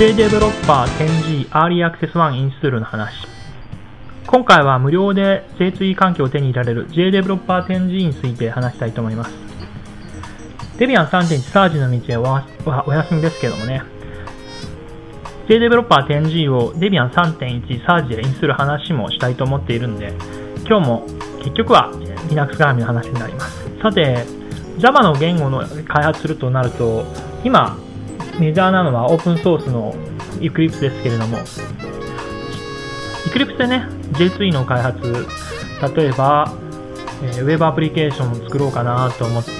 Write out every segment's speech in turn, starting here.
JDeveloper 10G Early Access 1インストールの話。今回は無料で J2E 環境を手に入れられる JDeveloper 10G について話したいと思います。Debian 3.1サージの道へはお休みですけどもね、JDeveloper 10G を Debian 3.1サージでインストール話もしたいと思っているんで、今日も結局は Linux 絡みの話になります。さて、Java の言語の開発するとなると、今、メジャーなのはオープンソースの Eclipse ですけれども、Eclipse でね、J2 の開発、例えば、えー、ウェブアプリケーションを作ろうかなと思って、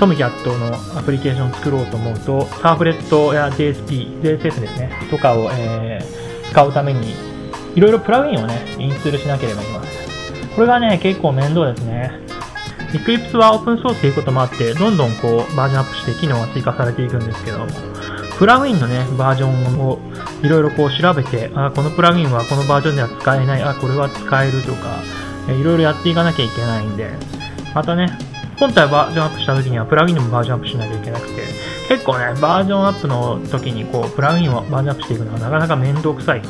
トムキャットのアプリケーションを作ろうと思うと、サーフレットや JSP、JSF ですね、とかを、えー、使うために、いろいろプラグインをね、インストールしなければいけません。これがね、結構面倒ですね。Eclipse はオープンソースということもあって、どんどんこうバージョンアップして機能が追加されていくんですけども、プラグインのね、バージョンをいろいろこう調べて、あ、このプラグインはこのバージョンでは使えない、あ、これは使えるとか、いろいろやっていかなきゃいけないんで、またね、本体バージョンアップした時にはプラグインもバージョンアップしないといけなくて、結構ね、バージョンアップの時にこう、プラグインをバージョンアップしていくのがなかなか面倒くさい。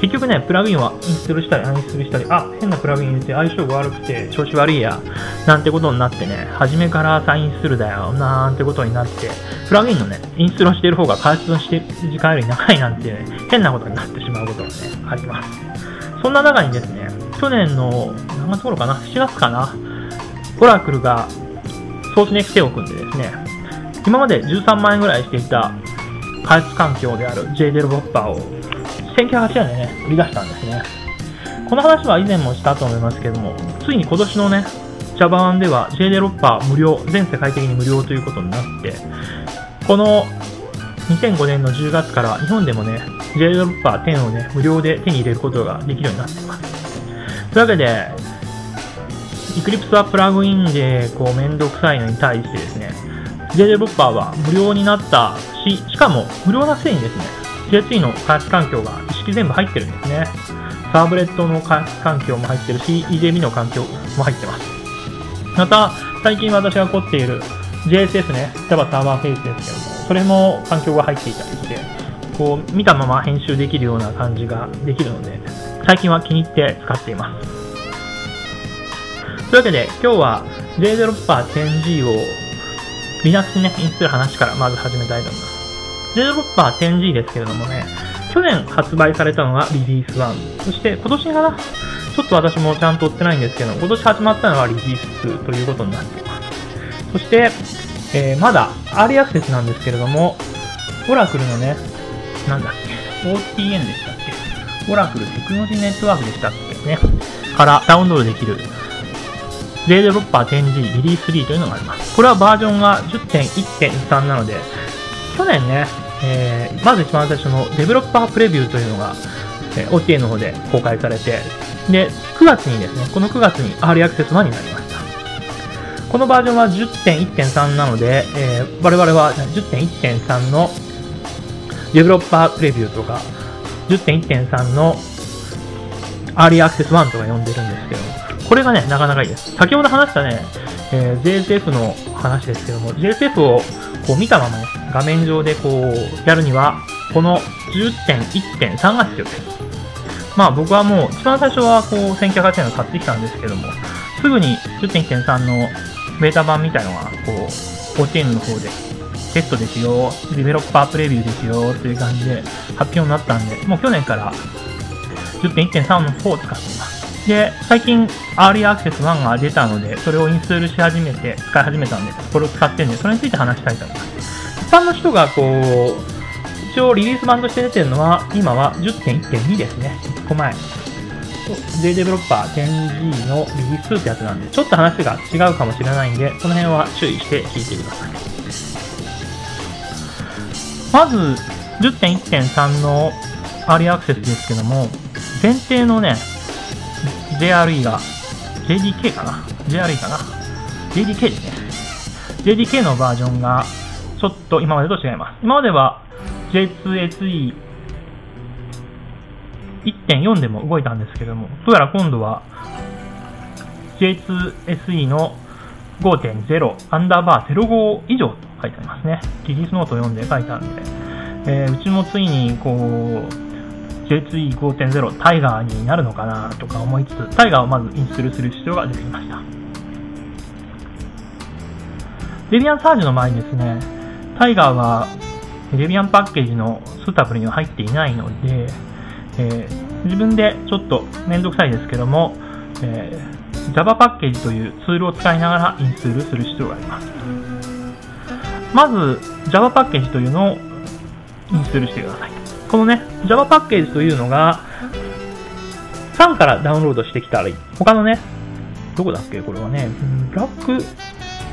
結局ね、プラグインはインストールしたり、アンインストールしたり、あ、変なプラグイン入れて相性が悪くて調子悪いや、なんてことになってね、初めから再インストールだよ、なんてことになって、プラグインのね、インストールしてる方が開発してる時間より長いなんて、ね、変なことになってしまうことがね、あります。そんな中にですね、去年の何月頃かな、7月かな、オラクルがソースネクテを組んでですね、今まで13万円ぐらいしていた開発環境である JDeveloper を1908年でね、売り出したんですね。この話は以前もしたと思いますけども、ついに今年のね、Java 版では JDeveloper 無料、全世界的に無料ということになって、この2005年の10月から日本でもね、JDeveloper 10をね、無料で手に入れることができるようになっています。というわけで、Eclipse はプラグインでこうめんどくさいのに対してですね、JDeveloper は無料になったし、しかも無料なくせにですね、CSE の開発環境が一式全部入ってるんですね。サーブレットの環境も入ってるし、EDB の環境も入ってます。また、最近私が凝っている JSF ね、Java サーバーフェイスですけども、それも環境が入っていたりして、こう、見たまま編集できるような感じができるので、最近は気に入って使っています。というわけで、今日は JDeveloper 10G を Linux にね、インストール話からまず始めたいと思います。16% 10G ですけれどもね、去年発売されたのがリリース1。そして今年かなちょっと私もちゃんと追ってないんですけど、今年始まったのがリリースということになっています。そして、えー、まだアーリーアクセスなんですけれども、オラクルのね、なんだっけ、OTN でしたっけ？オラクルテクノロジーネットワークでしたっけ？ね、からダウンロードできる JDeveloper 10G リリース3というのがあります。これはバージョンが10.1.3なので、去年ね、えー、まず一番最初のデベロッパープレビューというのが、えー、OTA の方で公開されて、で、9月にですね、この9月にアーリーアクセス1になりました。このバージョンは10.1.3なので、えー、我々は10.1.3のデベロッパープレビューとか、10.1.3のアーリーアクセス1とか呼んでるんですけど、これがね、なかなかいいです。先ほど話したね、えー、JSF の話ですけども、JSF をこう見たままね、画面上でこうやるには、この10.1.3が必要です。まあ僕はもう一番最初はこう1980円を買ってきたんですけども、すぐに10.1.3のベータ版みたいのがこう OTN の方でテストですよ、デベロッパープレビューですよという感じで発表になったんで、もう去年から10.1.3の方を使っています。で、最近、アーリーアクセス1が出たので、それをインストールし始めて、使い始めたんで、これを使ってるんで、それについて話したいと思います。一般の人が、こう、一応リリース版として出てるのは、今は10.1.2ですね。1個前。JDeveloper 10G の右2ってやつなんで、ちょっと話が違うかもしれないんで、その辺は注意して聞いてください。まず、10.1.3のアーリーアクセスですけども、前提のね、JRE が JDK かな ?JRE かな ?JDK ですね。JDK のバージョンがちょっと今までと違います。今までは J2SE 1.4でも動いたんですけども、どうやら今度は J2SE の5.0アンダーバー05以上と書いてありますね。リリースノートを読んで書いてあるんで、えー、うちもついにこう J2E5.0 タイガーになるのかなとか思いつつタイガーをまずインストールする必要が出てきましたデビアンサージの前にですねタイガーはデビアンパッケージのスータブルには入っていないので、えー、自分でちょっとめんどくさいですけども、えー、Java パッケージというツールを使いながらインストールする必要があります。まず Java パッケージというのをインストールしてください。このね Java パッケージというのが3からダウンロードしてきたらいい。他のねどこだっけ？これはねブラック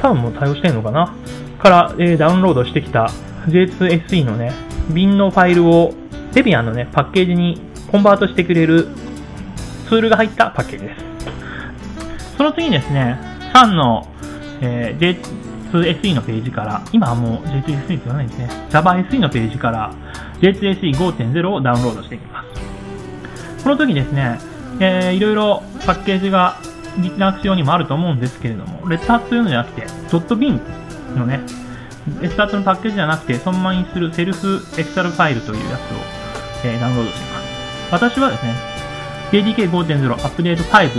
多分も対応してるのかな？から、えー、ダウンロードしてきた J2SE のね、瓶のファイルを Debian のね、パッケージにコンバートしてくれるツールが入ったパッケージです。その次にですね、3の、えー、J2SE のページから、今はもう J2SE って言わないんですね、JavaSE のページから J2SE5.0 をダウンロードしていきます。この時ですね、えー、いろいろパッケージが Linux 用にもあると思うんですけれども、レッターというのじゃなくて、.bin のね、スタートのパッケージじゃなくて、そのままにする self-extracting ファイルというやつを、えー、ダウンロードしています。私はですね、JDK5.0 アップデート5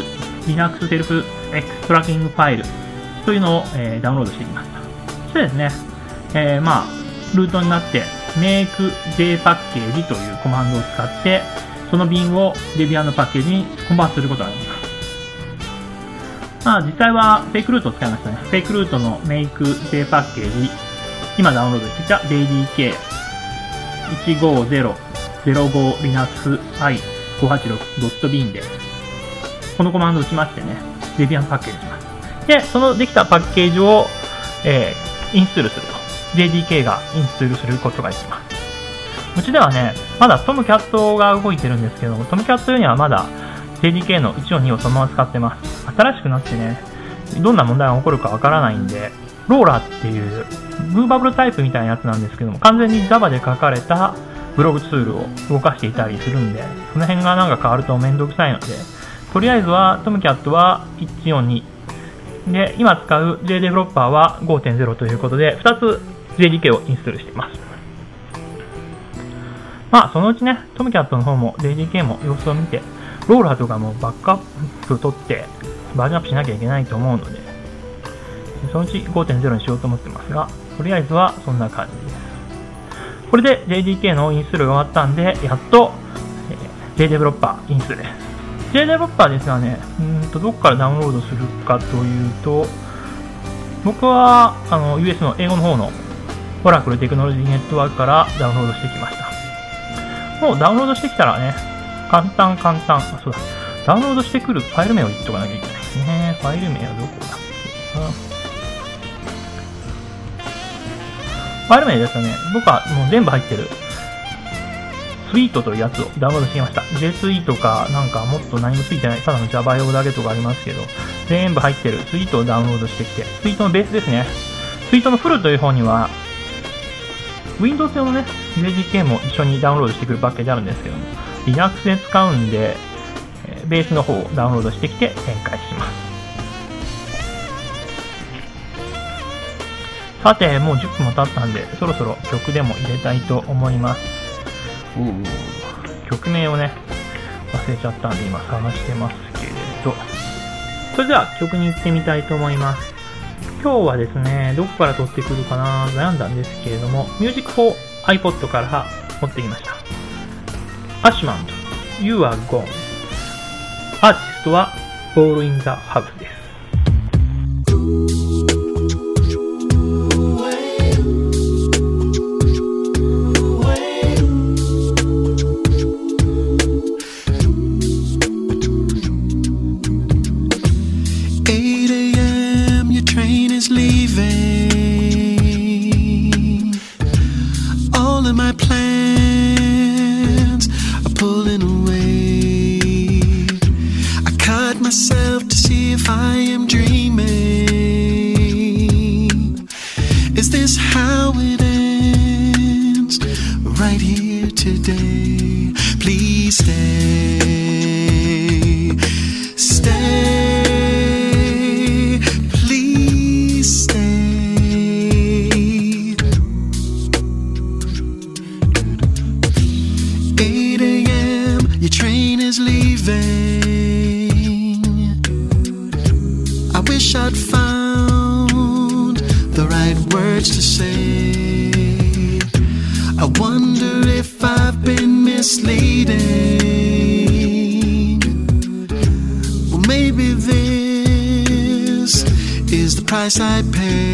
Linux self-extracting ファイルというのを、えー、ダウンロードしてきました。そしてですね、えー、まあ、ルートになって make-jpkg というコマンドを使って、その bin を Debian のパッケージにコンバートすることができます。まあ、実際はフェイクルートを使いましたね。フェイクルートの makejpackage 今ダウンロードしてきた JDK150 05linux i586.bin で、このコマンドを打ちましてね、Debian パッケージします。で、そのできたパッケージを、えー、インストールすると。JDK がインストールすることができます。うちではね、まだトムキャットが動いてるんですけども、トムキャットにはまだ JDK の1を2をそのまま使ってます。新しくなってね、どんな問題が起こるかわからないんで、ローラっていうムーバブルタイプみたいなやつなんですけども、完全に Java で書かれたブログツールを動かしていたりするんで、その辺がなんか変わるとめんどくさいので、とりあえずは Tomcat は142で、今使う JDeveloper は5.0ということで、2つ JDK をインストールしています。まあ、そのうちね、Tomcat の方も JDK も様子を見て、ローラーとかもバックアップ取ってバージョンアップしなきゃいけないと思うので、そのうち5.0にしようと思ってますが、とりあえずはそんな感じです。これで JDK のインストールが終わったんで、やっと、えー、JDeveloper インストールです。JDeveloper ですがね、うんとどこからダウンロードするかというと、僕はあの US の英語の方の Oracle テクノロジーネットワークからダウンロードしてきました。もうダウンロードしてきたらね、簡単簡単、あ、そうだ、ダウンロードしてくるファイル名を言っとかなきゃいけないですね。ファイル名はどこだっけファイル名ですよね、僕はもう全部入ってる、スイートというやつをダウンロードしてきました。J スイートか、なんかもっと何もついてない、ただの Java 用だけとかありますけど、全部入ってる。スイートをダウンロードしてきて、スイートのベースですね。スイートのフルという方には、Windows 用のね、JDK も一緒にダウンロードしてくるパッケージあるんですけども、Linux で使うんで、ベースの方をダウンロードしてきて展開。さて、もう10分も経ったんで、そろそろ曲でも入れたいと思います。曲名をね、忘れちゃったんで今探してますけれど。それでは曲に行ってみたいと思います。今日はですね、どこから撮ってくるかな悩んだんですけれども、Music for iPod から持ってきました。アシュマンド、You Are Gone。アーティストは Ball in the House です。I wish I'd found the right words to say. I wonder if I've been misleading. Well, maybe this is the price I pay.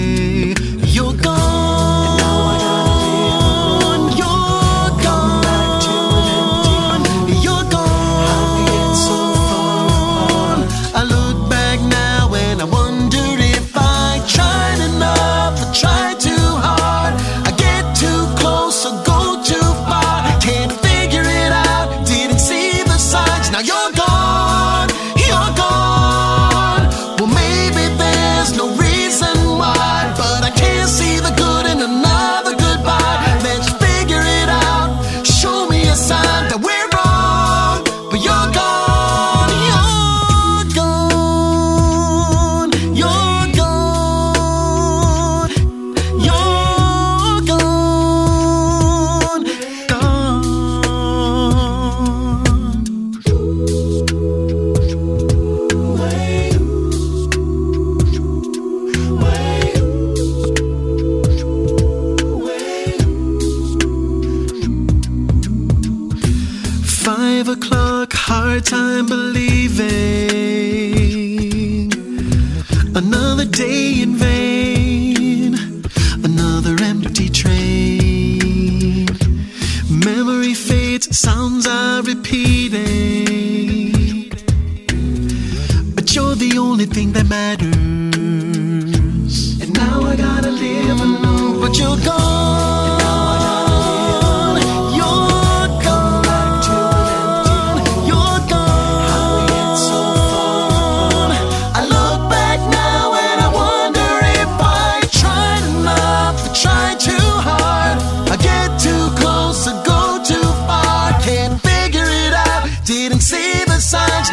Five o'clock, hard time believing. Another day in vain, another empty train. Memory fades, sounds are repeating. But you're the only thing that matters. And now I gotta live alone.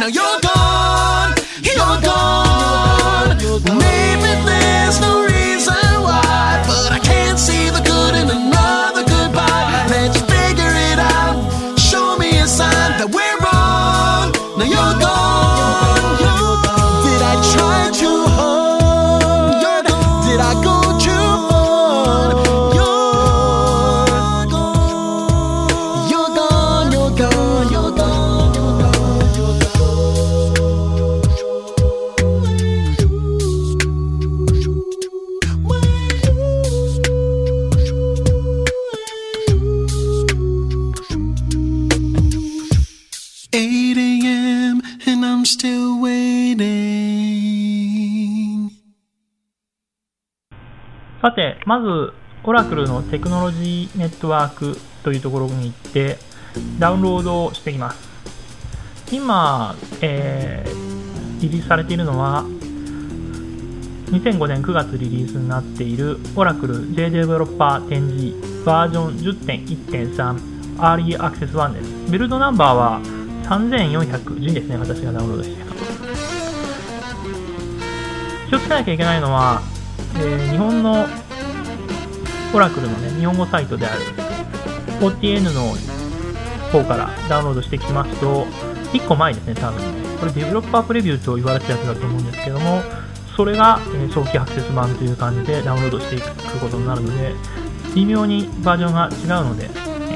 Now you're さて、まず、オラクルのテクノロジーネットワークというところに行って、ダウンロードをしています。今、えーリリースされているのは、2005年9月リリースになっている Oracle JDeveloper 10G バージョン10.1.3 Early Access 1です。ビルドナンバーは3412ですね、私がダウンロードしているの気をつけなきゃいけないのは、え日本のオラクルのね、日本語サイトである OTN の方からダウンロードしてきますと、1個前ですね、多分。これデベロッパープレビューと言われてたやつだと思うんですけども、それが、え早期アクセス版という感じでダウンロードしていくことになるので、微妙にバージョンが違うので、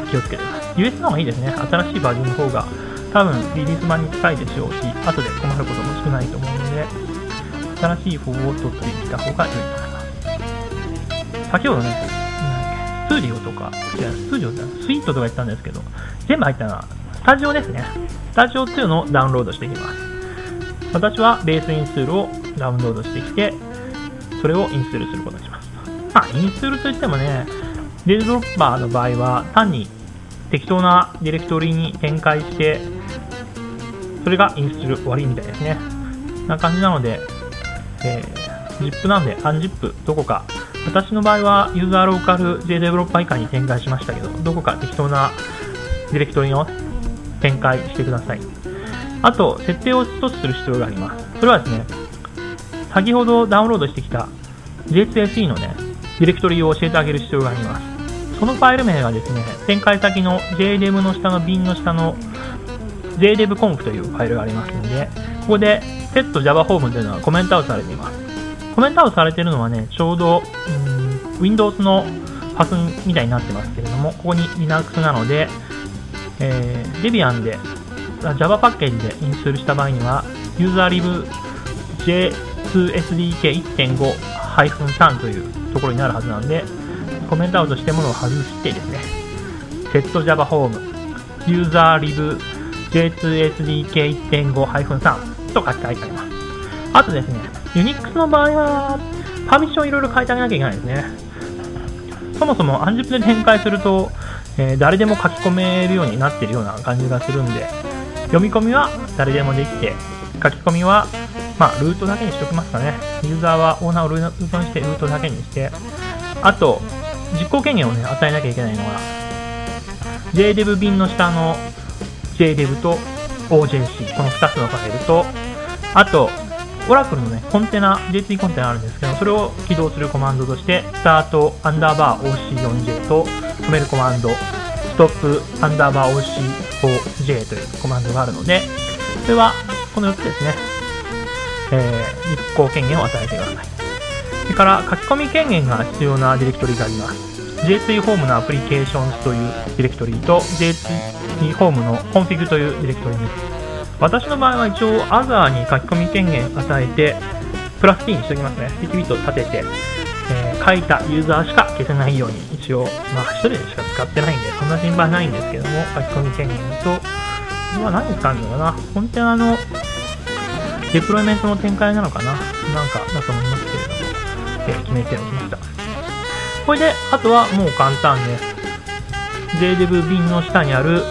気をつけてください。US の方がいいですね。新しいバージョンの方が多分リリース版に近いでしょうし、後で困ることも少ないと思うので、新しい方を取ってきた方が良いと思います。先ほどね、スツーディオとか、違う、スツーディオじゃないスイートとか言ったんですけど、全部入ったのは、スタジオですね。スタジオっていうのをダウンロードしていきます。私はベースインストールをダウンロードしてきて、それをインストールすることにします。まあ、インストールといってもね、データドロッパーの場合は、単に適当なディレクトリに展開して、それがインストール終わりみたいですね。な感じなので、えー、ZIP なんで、アン ZIP どこか、私の場合はユーザーローカル JDeveloper 以下に展開しましたけど、どこか適当なディレクトリを展開してください。あと、設定を一つする必要があります。それはですね、先ほどダウンロードしてきた JSSE のね、ディレクトリを教えてあげる必要があります。そのファイル名がですね、展開先の JDM の下の瓶の下の jdevconf というファイルがありますので、ここで set java home というのはコメントアウトされています。コメントアウトされてるのはね、ちょうど、うん、Windows のパスみたいになってますけれども、ここに Linux なので、えー、Debian で Java パッケージでインストールした場合には、userlib j2sdk1.5-3 というところになるはずなので、コメントアウトしてものを外してですね、set java home userlib j2sdk1.5-3 と書き換えてあります。あとですね、Unix の場合は、パーミッションいろいろ変えてあげなきゃいけないですね。そもそも Anzip で展開すると、えー、誰でも書き込めるようになってるような感じがするんで、読み込みは誰でもできて、書き込みは、まあ、ルートだけにしておきますかね。ユーザーはオーナーをルートにしてルートだけにして、あと、実行権限をね、与えなきゃいけないのが、JDEV 便の下の JDEV と OJC、この2つのファイルと、あと、オラクルのね、コンテナ、J2 コンテナあるんですけど、それを起動するコマンドとして、スタートアンダーバー OC4J と止めるコマンド、ストップアンダーバー OC4J というコマンドがあるので、それはこの4つですね、えー、実行権限を与えてください。それから書き込み権限が必要なディレクトリがあります。J2 ホームのアプリケーションズというディレクトリと J2 ホームのコンフィグというディレクトリに私の場合は一応 Other に書き込み権限与えてプラス T にしておきますね。スティッキービットを立てて、えー、書いたユーザーしか消せないように一応、まあ1人でしか使ってないんで、そんな心配ないんですけども、書き込み権限と、これは何使うのかな？コンテナのデプロイメントの展開なのかな？なんかだと思いますけれども、えー、決めておきました。これで、あとはもう簡単です。JDEV 便の下にある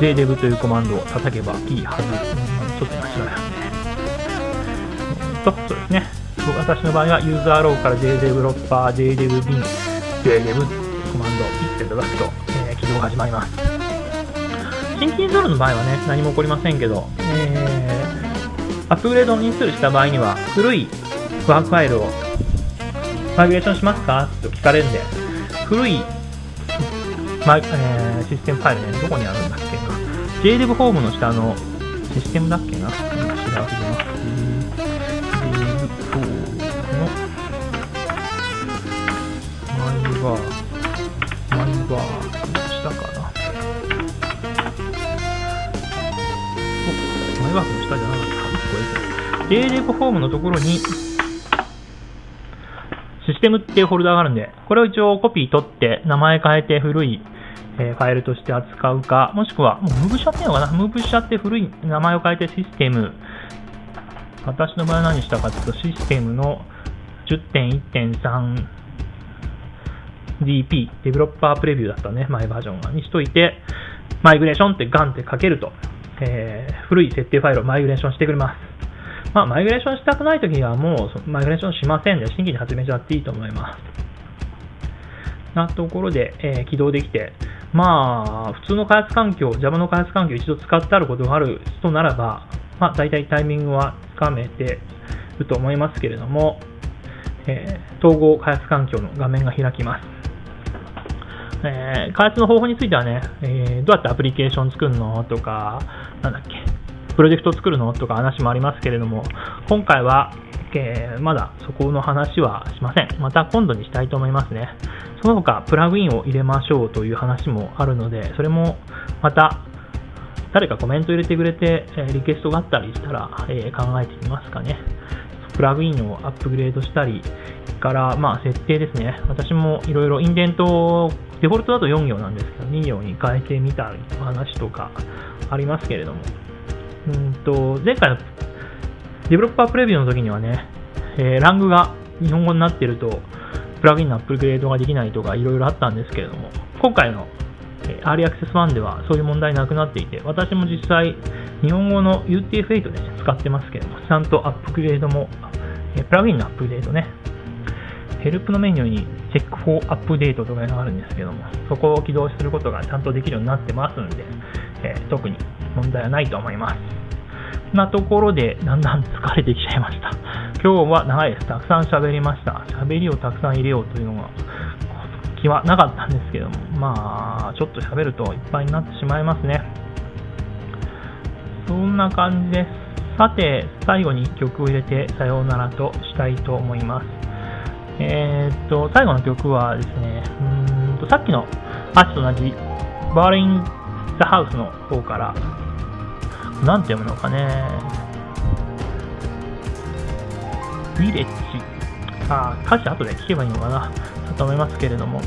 JDEV というコマンドを叩けばいいはず。ちょっと間違いなんで。えー、と、そうですね。私の場合はユーザーローから JDeveloper、JDEV 便、JDEV コマンドをピッていただくと、えー、起動が始まります。新規インストールの場合はね、何も起こりませんけど、えー、アップグレードをインストールした場合には、古いワークファイルをマイグレーションしますか？と聞かれるんで、古い、まえー、システムファイルね、どこにあるんだっけな？JDEV ホームの下のシステムだっけな？調べます。JDEV のマイバー、マイバー下かな？お、マイバーの下じゃなかった。これですね。JDEV ホームのところに、システムっていうフォルダがあるんで、これを一応コピー取って名前変えて古い、えファイルとして扱うか、もしくは、もうムーブしちゃってんのかな？ムーブしちゃって古い名前を変えてシステム、私の場合は何したかというと、システムの 10.1.3DP、デベロッパープレビューだったね、前バージョンが、にしといて、マイグレーションってガンってかけると、えー、古い設定ファイルをマイグレーションしてくれます。まあ、マイグレーションしたくないときはもうマイグレーションしませんで、新規に始めちゃっていいと思います。なところで、えー、起動できて、まあ、普通の開発環境、Java の開発環境を一度使ってあることがある人ならば、まあ、大体タイミングはつかめてると思いますけれども、えー、統合開発環境の画面が開きます。えー、開発の方法についてはね、えー、どうやってアプリケーション作るのとか、なんだっけ、プロジェクト作るのとか話もありますけれども、今回は、えー、まだそこの話はしません。また今度にしたいと思いますね。その他、プラグインを入れましょうという話もあるので、それもまた誰かコメント入れてくれて、えリクエストがあったりしたら、え考えてみますかね。プラグインをアップグレードしたり、から、まあ、設定ですね。私もいろいろインデント、デフォルトだと4行なんですけど、2行に変えてみたり話とかありますけれども、うんと、前回のデベロッパープレビューの時にはね、えー、ラングが日本語になってると、プラグインのアップグレードができないとかいろいろあったんですけれども、今回の、えー、アーリーアクセス1ではそういう問題なくなっていて、私も実際、日本語の UTF-8 で、ね、使ってますけれども、ちゃんとアップグレードも、えー、プラグインのアップグレードね、ヘルプのメニューにチェックフォーアップデートとかいうのがあるんですけども、そこを起動することがちゃんとできるようになってますんで、えー、特に問題はないと思います。なところで、だんだん疲れてきちゃいました。今日は長いです。たくさん喋りました。喋りをたくさん入れようというのが気はなかったんですけども、まあ、ちょっと喋るといっぱいになってしまいますね。そんな感じです。さて、最後に1曲を入れてさようならとしたいと思います。えーっと、最後の曲はですね、うんと、さっきのアーチと同じ、バーリン・ザ・ハウスの方から、なんて読むのかね、ヴィレッジ。あー、歌詞後で聞けばいいのかな、だと思いますけれども、う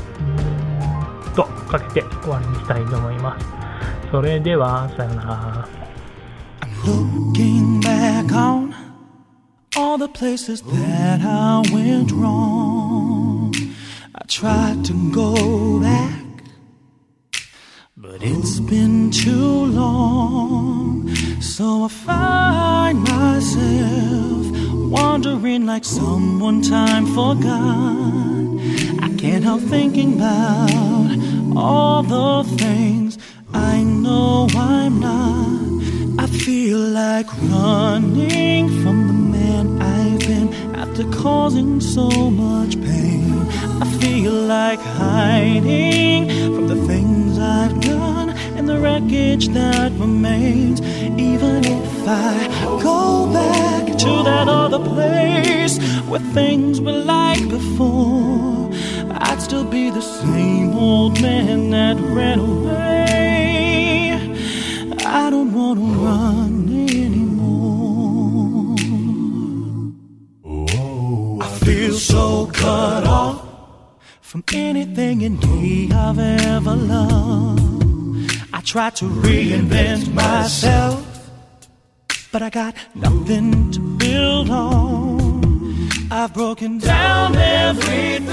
んと、かけて終わりにしたいと思います。それでは、さようなら。Looking back on all the places that I went wrong, I tried to go back, but it's been too long. So I find myself wandering like someone time forgot. I can't help thinking about all the things I know I'm not. I feel like running from the man I've been after causing so much pain. I feel like hiding from the things I've done and the wreckage that remains. Even if I go back to that other place where things were like before, I'd still be the same old man that ran away. I don't wanna run anymore. I feel so cut off from anything in me I've ever loved. I try to reinvent myself, but I got nothing to build on. I've broken down everything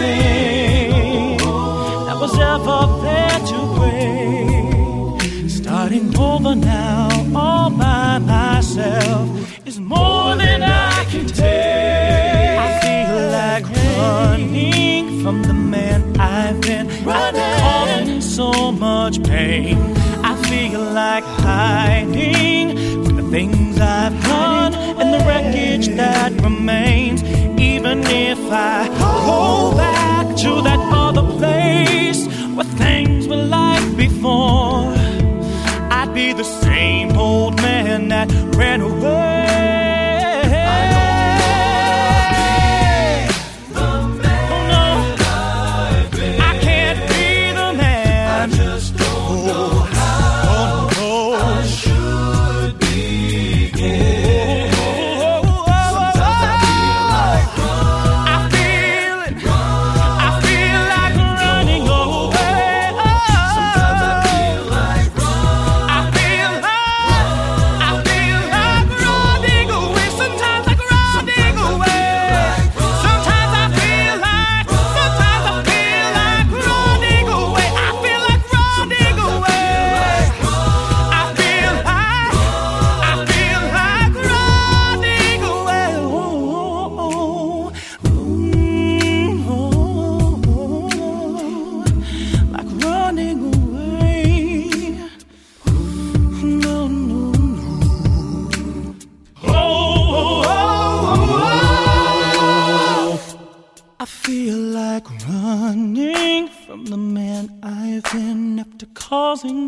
that was ever there to break. Starting over now, all by myself, is more than I can take. I feel like running from the man I've been, after causing so much pain. I feel like hiding I've done and the wreckage that remains. Even if I hold back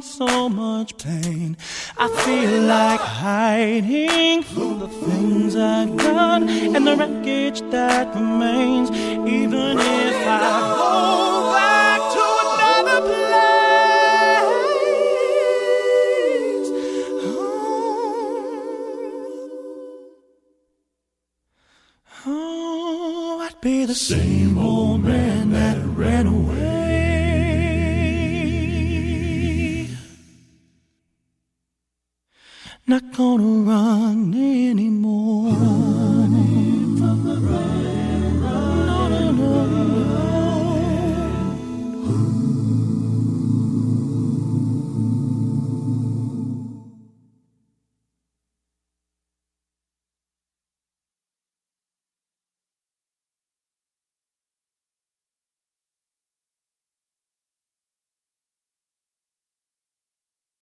so much pain. I feel like hiding from the things I've done and the wreckage that remains. Even if I go back to another place. Oh, oh, I'd be the same old man that ran away.